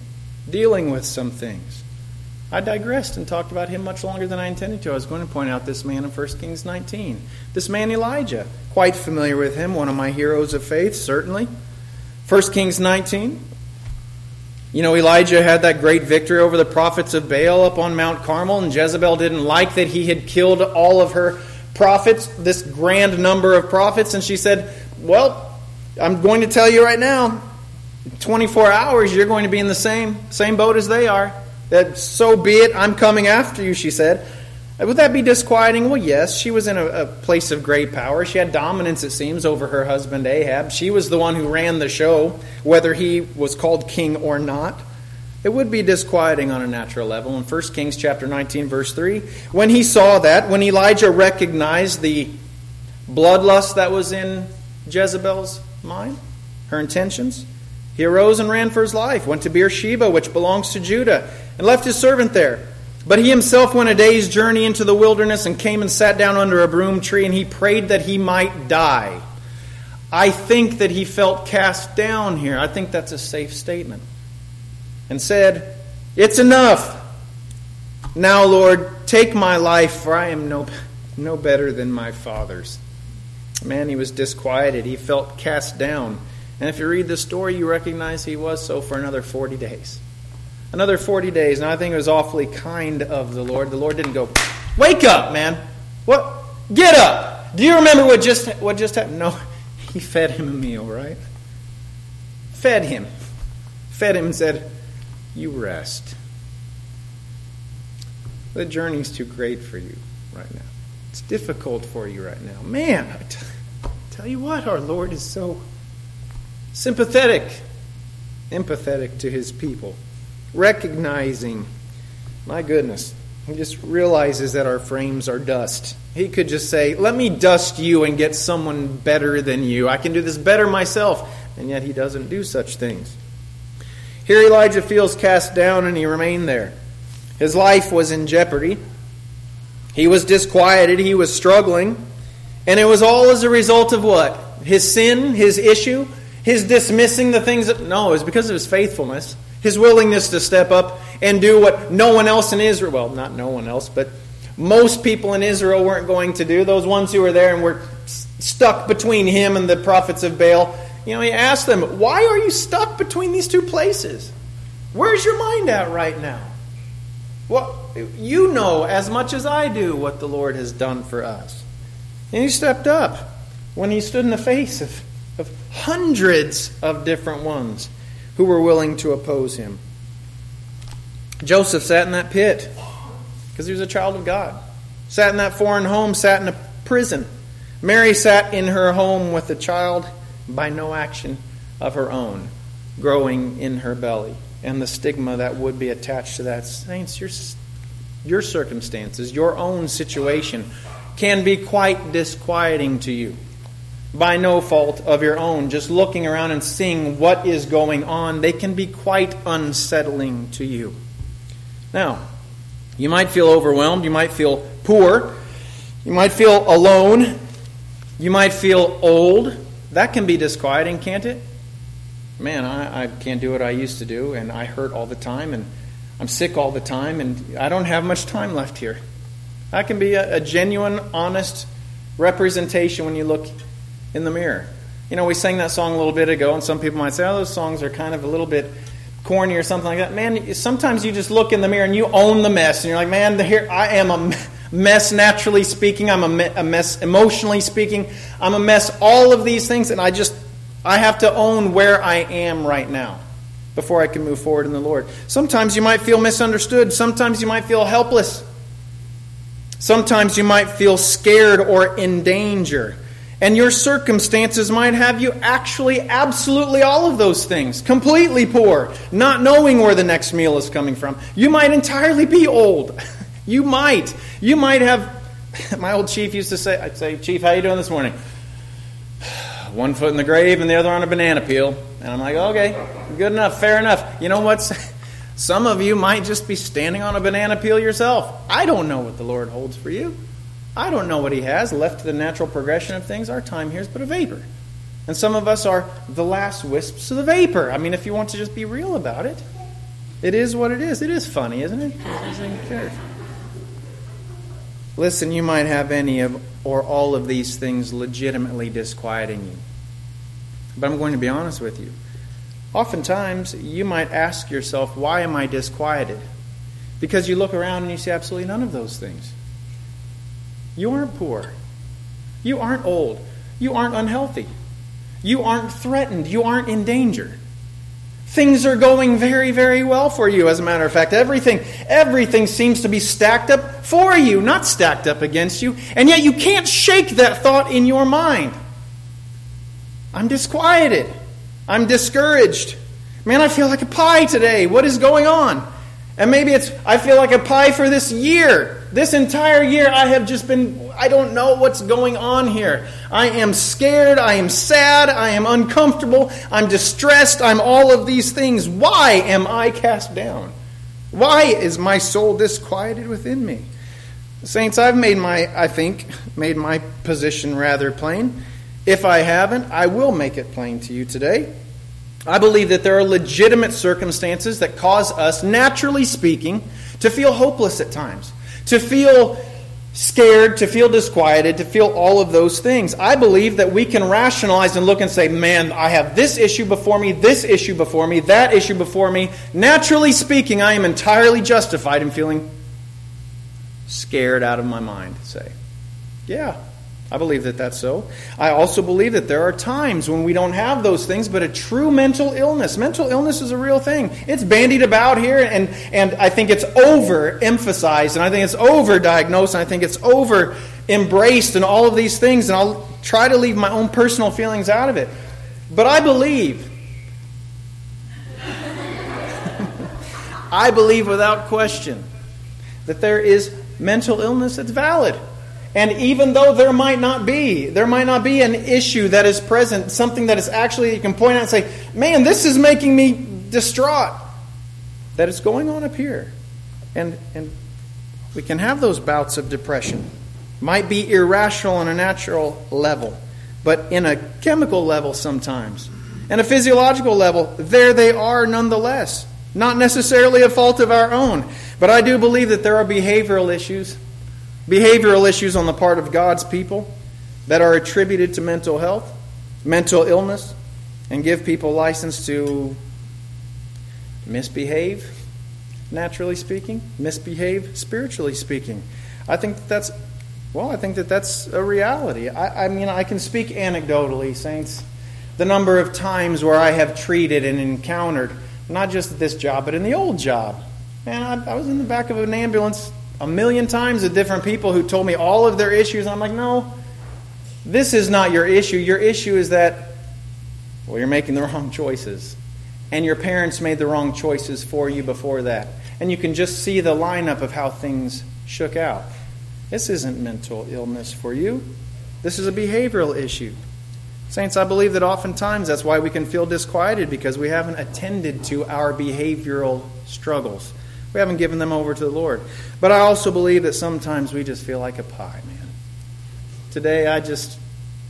dealing with some things. I digressed and talked about him much longer than I intended to. I was going to point out this man in 1 Kings 19. This man Elijah, quite familiar with him, one of my heroes of faith, certainly. 1 Kings 19. You know, Elijah had that great victory over the prophets of Baal up on Mount Carmel, and Jezebel didn't like that he had killed all of her prophets, this grand number of prophets, and she said, Well, I'm going to tell you right now, 24 hours, you're going to be in the same, same boat as they are. That so be it, I'm coming after you, she said. Uh, would that be disquieting? Well, yes. She was in a, a, place of great power. She had dominance, it seems, over her husband Ahab. She was the one who ran the show, whether he was called king or not. It would be disquieting on a natural level. In 1 Kings chapter 19, verse 3, when he saw that, when Elijah recognized the bloodlust that was in Jezebel's mind, her intentions, he arose and ran for his life, went to Beersheba, which belongs to Judah, and left his servant there. But he himself went a day's journey into the wilderness and came and sat down under a broom tree, and he prayed that he might die. I think that he felt cast down here. I think that's a safe statement. And said, It's enough. Now, Lord, take my life, for I am no, no better than my father's. Man, he was disquieted. He felt cast down. And if you read the story, you recognize he was so for another 40 days another 40 days. And I think it was awfully kind of the Lord. The Lord didn't go, Wake up, man. What? Get up. Do you remember what just, what just happened? No, he fed him a meal, right? Fed him. Fed him and said, You rest. The journey's too great for you right now. It's difficult for you right now. Man, I t- tell you what, our Lord is so sympathetic, empathetic to his people recognizing, my goodness, he just realizes that our frames are dust. He could just say, Let me dust you and get someone better than you. I can do this better myself. And yet he doesn't do such things. Here Elijah feels cast down and he remained there. His life was in jeopardy. He was disquieted. He was struggling. And it was all as a result of what? His sin, his issue, his dismissing the things that. No, it was because of his faithfulness his willingness to step up and do what no one else in Israel, well, not no one else, but most people in Israel weren't going to do. Those ones who were there and were stuck between him and the prophets of Baal. You know, he asked them, Why are you stuck between these two places? Where's your mind at right now? Well, you know as much as I do what the Lord has done for us. And he stepped up when he stood in the face of, of hundreds of different ones who were willing to oppose him. Joseph sat in that pit because he was a child of God. Sat in that foreign home, sat in a prison. Mary sat in her home with a child by no action of her own growing in her belly. And the stigma that would be attached to that. Saints, your, your circumstances, your own situation can be quite disquieting to you by no fault of your own, just looking around and seeing what is going on, they can be quite unsettling to you. Now, you might feel overwhelmed, you might feel poor, you might feel alone, you might feel old. That can be disquieting, can't it? Man, I, I can't do what I used to do, and I hurt all the time, and I'm sick all the time, and I don't have much time left here. That can be a, a genuine, honest representation when you look in the mirror. You know, we sang that song a little bit ago, and some people might say, oh, those songs are kind of a little bit corny or something like that. Man, sometimes you just look in the mirror and you own the mess, and you're like, man, here I am a mess naturally speaking. I'm a mess emotionally speaking. I'm a mess. All of these things, and I just I have to own where I am right now before I can move forward in the Lord. Sometimes you might feel misunderstood. Sometimes you might feel helpless. Sometimes you might feel scared or in danger. And your circumstances might have you actually absolutely all of those things. Completely poor, not knowing where the next meal is coming from. You might entirely be old. You might. You might have My old chief used to say, I'd say, Chief, how you doing this morning? One foot in the grave and the other on a banana peel. And I'm like, okay, good enough, fair enough. You know what? Some of you might just be standing on a banana peel yourself. I don't know what the Lord holds for you. I don't know what He has. Left to the natural progression of things, our time here is but a vapor. And some of us are the last wisps of the vapor. I mean, if you want to just be real about it, it is what it is. It is funny, isn't it? Listen, you might have any of or all of these things legitimately disquieting you. But I'm going to be honest with you. Oftentimes, you might ask yourself, why am I disquieted? Because you look around and you see absolutely none of those things. You aren't poor. You aren't old. You aren't unhealthy. You aren't threatened. You aren't in danger. Things are going very, very well for you, as a matter of fact. Everything, everything seems to be stacked up for you, not stacked up against you. And yet you can't shake that thought in your mind. I'm disquieted. I'm discouraged. Man, I feel like a pie today. What is going on? And maybe it's, I feel like a pie for this year. This entire year, I have just been, I don't know what's going on here. I am scared. I am sad. I am uncomfortable. I'm distressed. I'm all of these things. Why am I cast down? Why is my soul disquieted within me? Saints, I've made my, I think, made my position rather plain. If I haven't, I will make it plain to you today. I believe that there are legitimate circumstances that cause us, naturally speaking, to feel hopeless at times, to feel scared, to feel disquieted, to feel all of those things. I believe that we can rationalize and look and say, man, I have this issue before me, this issue before me, that issue before me. Naturally speaking, I am entirely justified in feeling scared out of my mind, say. Yeah, I believe that that's so. I also believe that there are times when we don't have those things, but a true mental illness. Mental illness is a real thing. It's bandied about here, and, and I think it's over emphasized, and I think it's over diagnosed, and I think it's over embraced, and all of these things, and I'll try to leave my own personal feelings out of it. But I believe, I believe without question, that there is mental illness that's valid. And even though there might not be, there might not be an issue that is present, something that is actually, you can point out and say, man, this is making me distraught, that is going on up here. And, and we can have those bouts of depression. Might be irrational on a natural level, but in a chemical level sometimes. And a physiological level, there they are nonetheless. Not necessarily a fault of our own. But I do believe that there are behavioral issues behavioral issues on the part of God's people that are attributed to mental health, mental illness, and give people license to misbehave, naturally speaking, misbehave, spiritually speaking. I think that that's, well, I think that that's a reality. I, I mean, I can speak anecdotally, saints. The number of times where I have treated and encountered, not just at this job, but in the old job. Man, I, I was in the back of an ambulance a million times with different people who told me all of their issues. I'm like, no, this is not your issue. Your issue is that, well, you're making the wrong choices. And your parents made the wrong choices for you before that. And you can just see the lineup of how things shook out. This isn't mental illness for you, this is a behavioral issue. Saints, I believe that oftentimes that's why we can feel disquieted because we haven't attended to our behavioral struggles. We haven't given them over to the Lord. But I also believe that sometimes we just feel like a pie, man. Today, I just,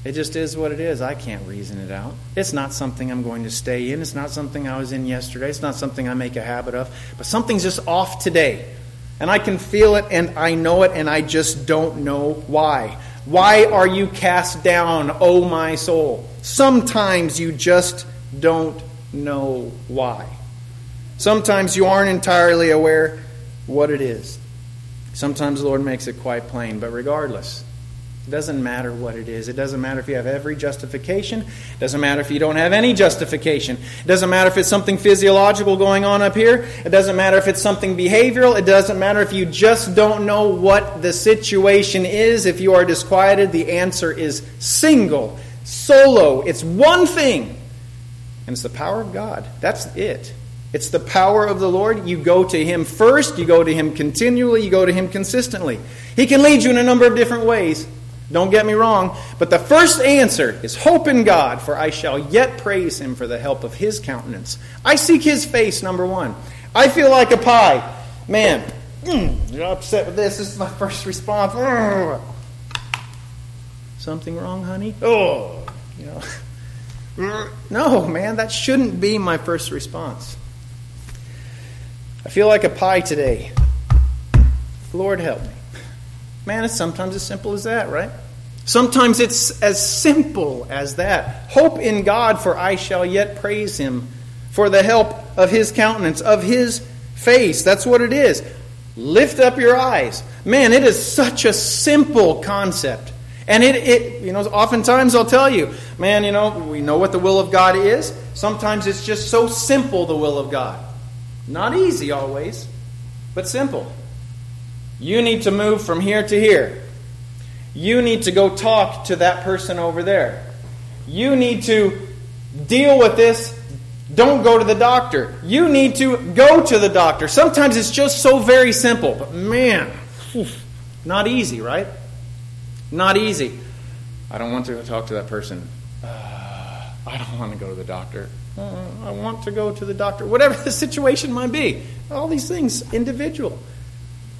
it just is what it is. I can't reason it out. It's not something I'm going to stay in. It's not something I was in yesterday. It's not something I make a habit of. But something's just off today. And I can feel it and I know it and I just don't know why. Why are you cast down, O oh my soul? Sometimes you just don't know why. Sometimes you aren't entirely aware what it is. Sometimes the Lord makes it quite plain, but regardless, it doesn't matter what it is. It doesn't matter if you have every justification. It doesn't matter if you don't have any justification. It doesn't matter if it's something physiological going on up here. It doesn't matter if it's something behavioral. It doesn't matter if you just don't know what the situation is. If you are disquieted, the answer is single, solo. It's one thing, and it's the power of God. That's it. It's the power of the Lord. You go to Him first, you go to Him continually, you go to Him consistently. He can lead you in a number of different ways. Don't get me wrong. But the first answer is hope in God, for I shall yet praise Him for the help of His countenance. I seek His face, number one. I feel like a pie. Man, mm, you're upset with this. This is my first response. Something wrong, honey? Oh, you know. No, man, that shouldn't be my first response. I feel like a pie today. Lord help me. Man, it's sometimes as simple as that, right? Sometimes it's as simple as that. Hope in God, for I shall yet praise him for the help of his countenance, of his face. That's what it is. Lift up your eyes. Man, it is such a simple concept. And it, it, you know, oftentimes I'll tell you, man, you know, we know what the will of God is. Sometimes it's just so simple, the will of God. Not easy always, but simple. You need to move from here to here. You need to go talk to that person over there. You need to deal with this. Don't go to the doctor. You need to go to the doctor. Sometimes it's just so very simple, but man, not easy, right? Not easy. I don't want to talk to that person. Uh, I don't want to go to the doctor. Uh, I want to go to the doctor. Whatever the situation might be. All these things, individual.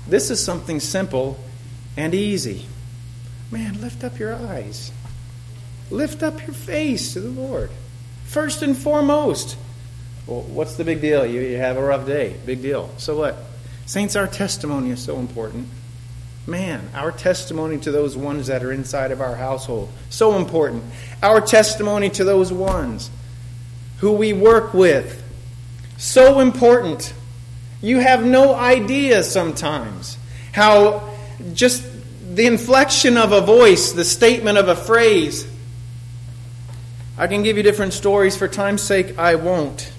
This is something simple and easy. Man, lift up your eyes. Lift up your face to the Lord. First and foremost. Well, what's the big deal? You, you have a rough day. Big deal. So what? Saints, our testimony is so important. Man, our testimony to those ones that are inside of our household, so important. Our testimony to those ones who we work with, so important. You have no idea sometimes how just the inflection of a voice, the statement of a phrase. I can give you different stories. For time's sake, I won't.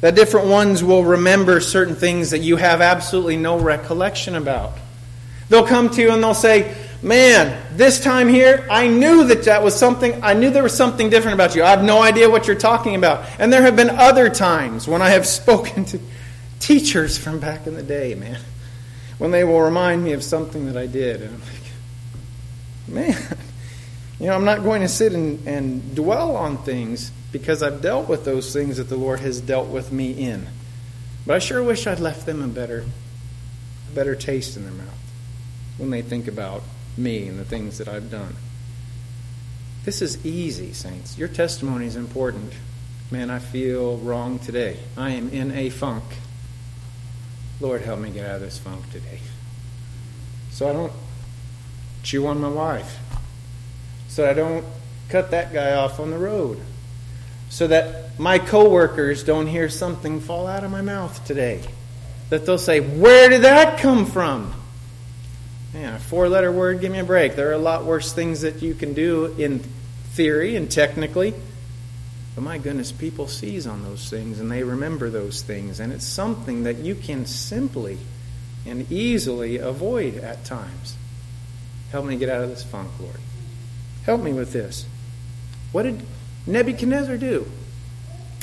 That different ones will remember certain things that you have absolutely no recollection about. They'll come to you and they'll say, Man, this time here, I knew that that was something, I knew there was something different about you. I have no idea what you're talking about. And there have been other times when I have spoken to teachers from back in the day, man, when they will remind me of something that I did. And I'm like, man, you know, I'm not going to sit and, and dwell on things because I've dealt with those things that the Lord has dealt with me in. But I sure wish I'd left them a better, a better taste in their mouth when they think about me and the things that I've done. This is easy, saints. Your testimony is important. Man, I feel wrong today. I am in a funk. Lord, help me get out of this funk today. So I don't chew on my wife. So I don't cut that guy off on the road. So that my coworkers don't hear something fall out of my mouth today. That they'll say, Where did that come from? Man, a four letter word, give me a break. There are a lot worse things that you can do in theory and technically. But my goodness, people seize on those things and they remember those things. And it's something that you can simply and easily avoid at times. Help me get out of this funk, Lord. Help me with this. What did Nebuchadnezzar do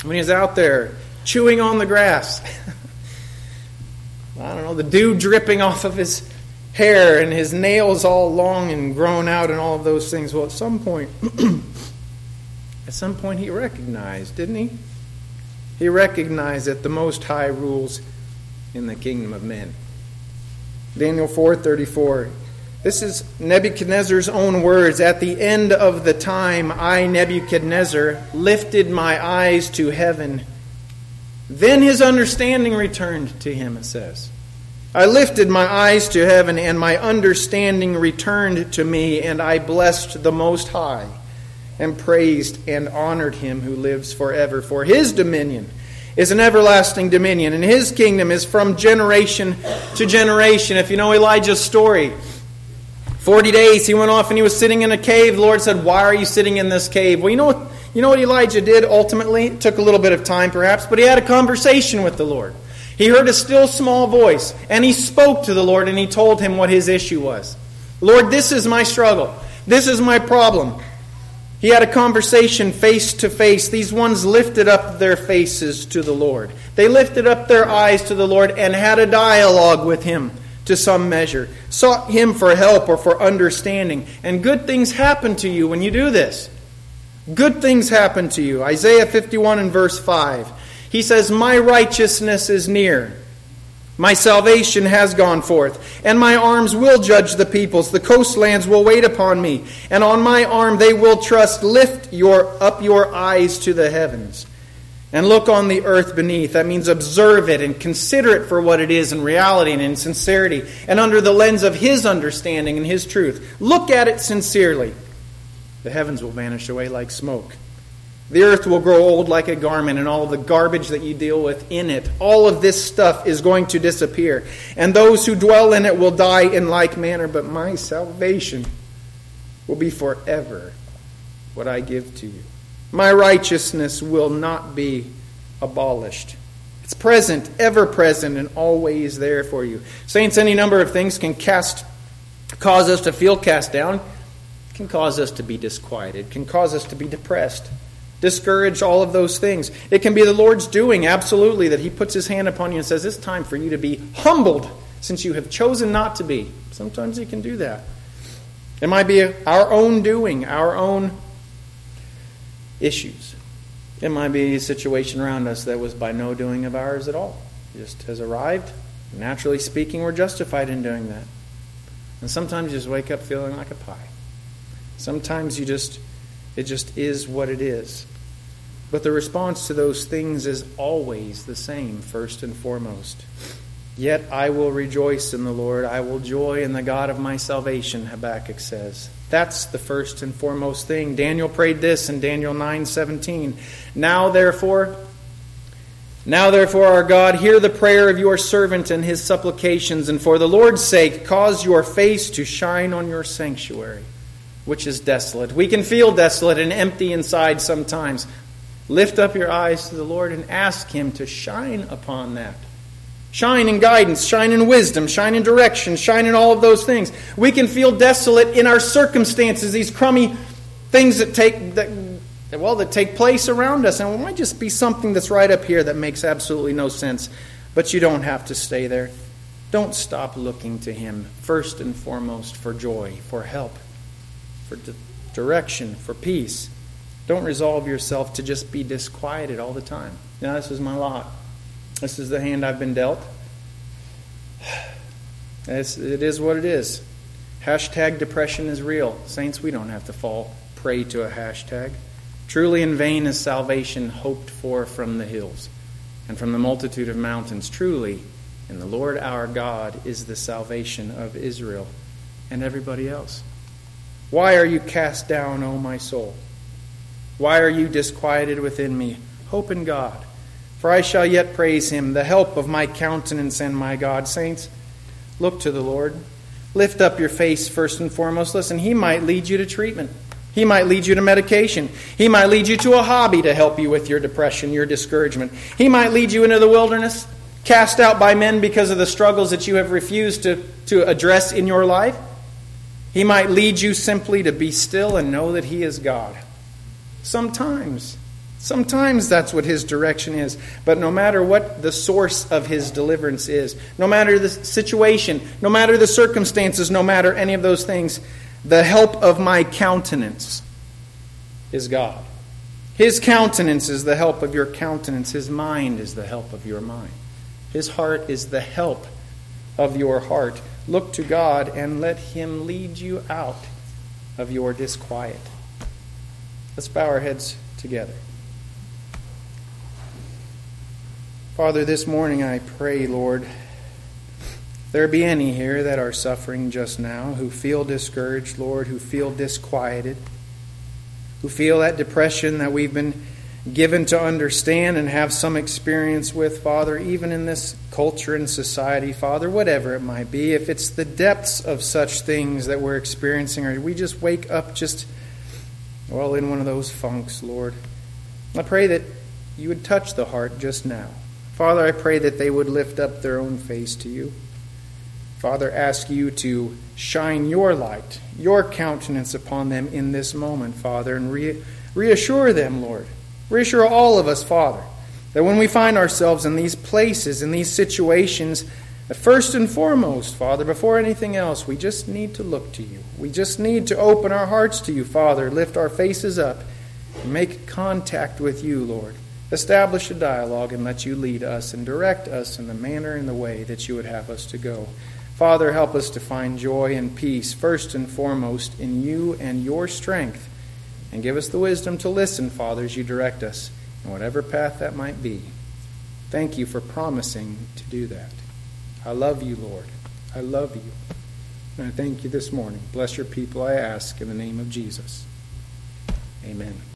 when he was out there chewing on the grass? I don't know, the dew dripping off of his hair and his nails all long and grown out and all of those things. Well, at some point, At some point, he recognized, didn't he? He recognized that the Most High rules in the kingdom of men. Daniel 4:34. This is Nebuchadnezzar's own words. At the end of the time, I, Nebuchadnezzar, lifted my eyes to heaven. Then his understanding returned to him, it says. I lifted my eyes to heaven, and my understanding returned to me, and I blessed the Most High and praised and honored him who lives forever. For his dominion is an everlasting dominion, and his kingdom is from generation to generation. If you know Elijah's story, 40 days he went off and he was sitting in a cave. The Lord said, Why are you sitting in this cave? Well, you know what, you know what Elijah did ultimately? It took a little bit of time perhaps, but he had a conversation with the Lord. He heard a still small voice, and he spoke to the Lord and he told him what his issue was. Lord, this is my struggle. This is my problem. He had a conversation face to face. These ones lifted up their faces to the Lord. They lifted up their eyes to the Lord and had a dialogue with him to some measure, sought him for help or for understanding. And good things happen to you when you do this. Good things happen to you. Isaiah 51 and verse 5. He says, My righteousness is near. My salvation has gone forth, and my arms will judge the peoples. The coastlands will wait upon me, and on my arm they will trust. Lift your, up your eyes to the heavens and look on the earth beneath. That means observe it and consider it for what it is in reality and in sincerity and under the lens of His understanding and His truth. Look at it sincerely. The heavens will vanish away like smoke. The earth will grow old like a garment, and all the garbage that you deal with in it, all of this stuff is going to disappear. And those who dwell in it will die in like manner, but my salvation will be forever what I give to you. My righteousness will not be abolished. It's present, ever present, and always there for you. Saints, any number of things can cast, cause us to feel cast down, can cause us to be disquieted, can cause us to be depressed, discouraged, all of those things. It can be the Lord's doing, absolutely, that He puts His hand upon you and says, It's time for you to be humbled since you have chosen not to be. Sometimes He can do that. It might be our own doing, our own issues. It might be a situation around us that was by no doing of ours at all. It just has arrived. Naturally speaking, we're justified in doing that. And sometimes you just wake up feeling like a pie. Sometimes you just, it just is what it is. But the response to those things is always the same, first and foremost. Yet I will rejoice in the Lord. I will joy in the God of my salvation, Habakkuk says. That's the first and foremost thing. Daniel prayed this in Daniel 9:17. Now therefore, now therefore our God, hear the prayer of your servant and his supplications, and for the Lord's sake cause your face to shine on your sanctuary, which is desolate. We can feel desolate and empty inside sometimes. Lift up your eyes to the Lord and ask him to shine upon that. Shine in guidance, shine in wisdom, shine in direction, shine in all of those things. We can feel desolate in our circumstances, these crummy things that take that well that take place around us, and it might just be something that's right up here that makes absolutely no sense. But you don't have to stay there. Don't stop looking to Him first and foremost for joy, for help, for di- direction, for peace. Don't resolve yourself to just be disquieted all the time. Now, this is my lot. This is the hand I've been dealt. It's, it is what it is. Hashtag depression is real. Saints, we don't have to fall prey to a hashtag. Truly in vain is salvation hoped for from the hills and from the multitude of mountains. Truly, in the Lord our God is the salvation of Israel and everybody else. Why are you cast down, O my soul? Why are you disquieted within me? Hope in God for I shall yet praise him, the help of my countenance and my God. Saints, look to the Lord. Lift up your face first and foremost. Listen, he might lead you to treatment. He might lead you to medication. He might lead you to a hobby to help you with your depression, your discouragement. He might lead you into the wilderness, cast out by men because of the struggles that you have refused to, to address in your life. He might lead you simply to be still and know that He is God. Sometimes Sometimes that's what his direction is. But no matter what the source of his deliverance is, no matter the situation, no matter the circumstances, no matter any of those things, the help of my countenance is God. His countenance is the help of your countenance. His mind is the help of your mind. His heart is the help of your heart. Look to God and let Him lead you out of your disquiet. Let's bow our heads together. Father, this morning I pray, Lord, there be any here that are suffering just now, who feel discouraged, Lord, who feel disquieted, who feel that depression that we've been given to understand and have some experience with, Father, even in this culture and society, Father, whatever it might be, if it's the depths of such things that we're experiencing, or we just wake up just, well, in one of those funks, Lord, I pray that you would touch the heart just now. Father, I pray that they would lift up their own face to you. Father, ask you to shine your light, your countenance upon them in this moment, Father, and re- reassure them, Lord. Reassure all of us, Father, That when we find ourselves in these places, in these situations, first and foremost, Father, before anything else, we just need to look to you. We just need to open our hearts to you, Father, lift our faces up, make contact with you, Lord. Establish a dialogue and let you lead us and direct us in the manner and the way that you would have us to go. Father, help us to find joy and peace, first and foremost, in you and your strength. And give us the wisdom to listen, Father, as you direct us in whatever path that might be. Thank you for promising to do that. I love you, Lord. I love you. And I thank you this morning. Bless your people, I ask, in the name of Jesus. Amen.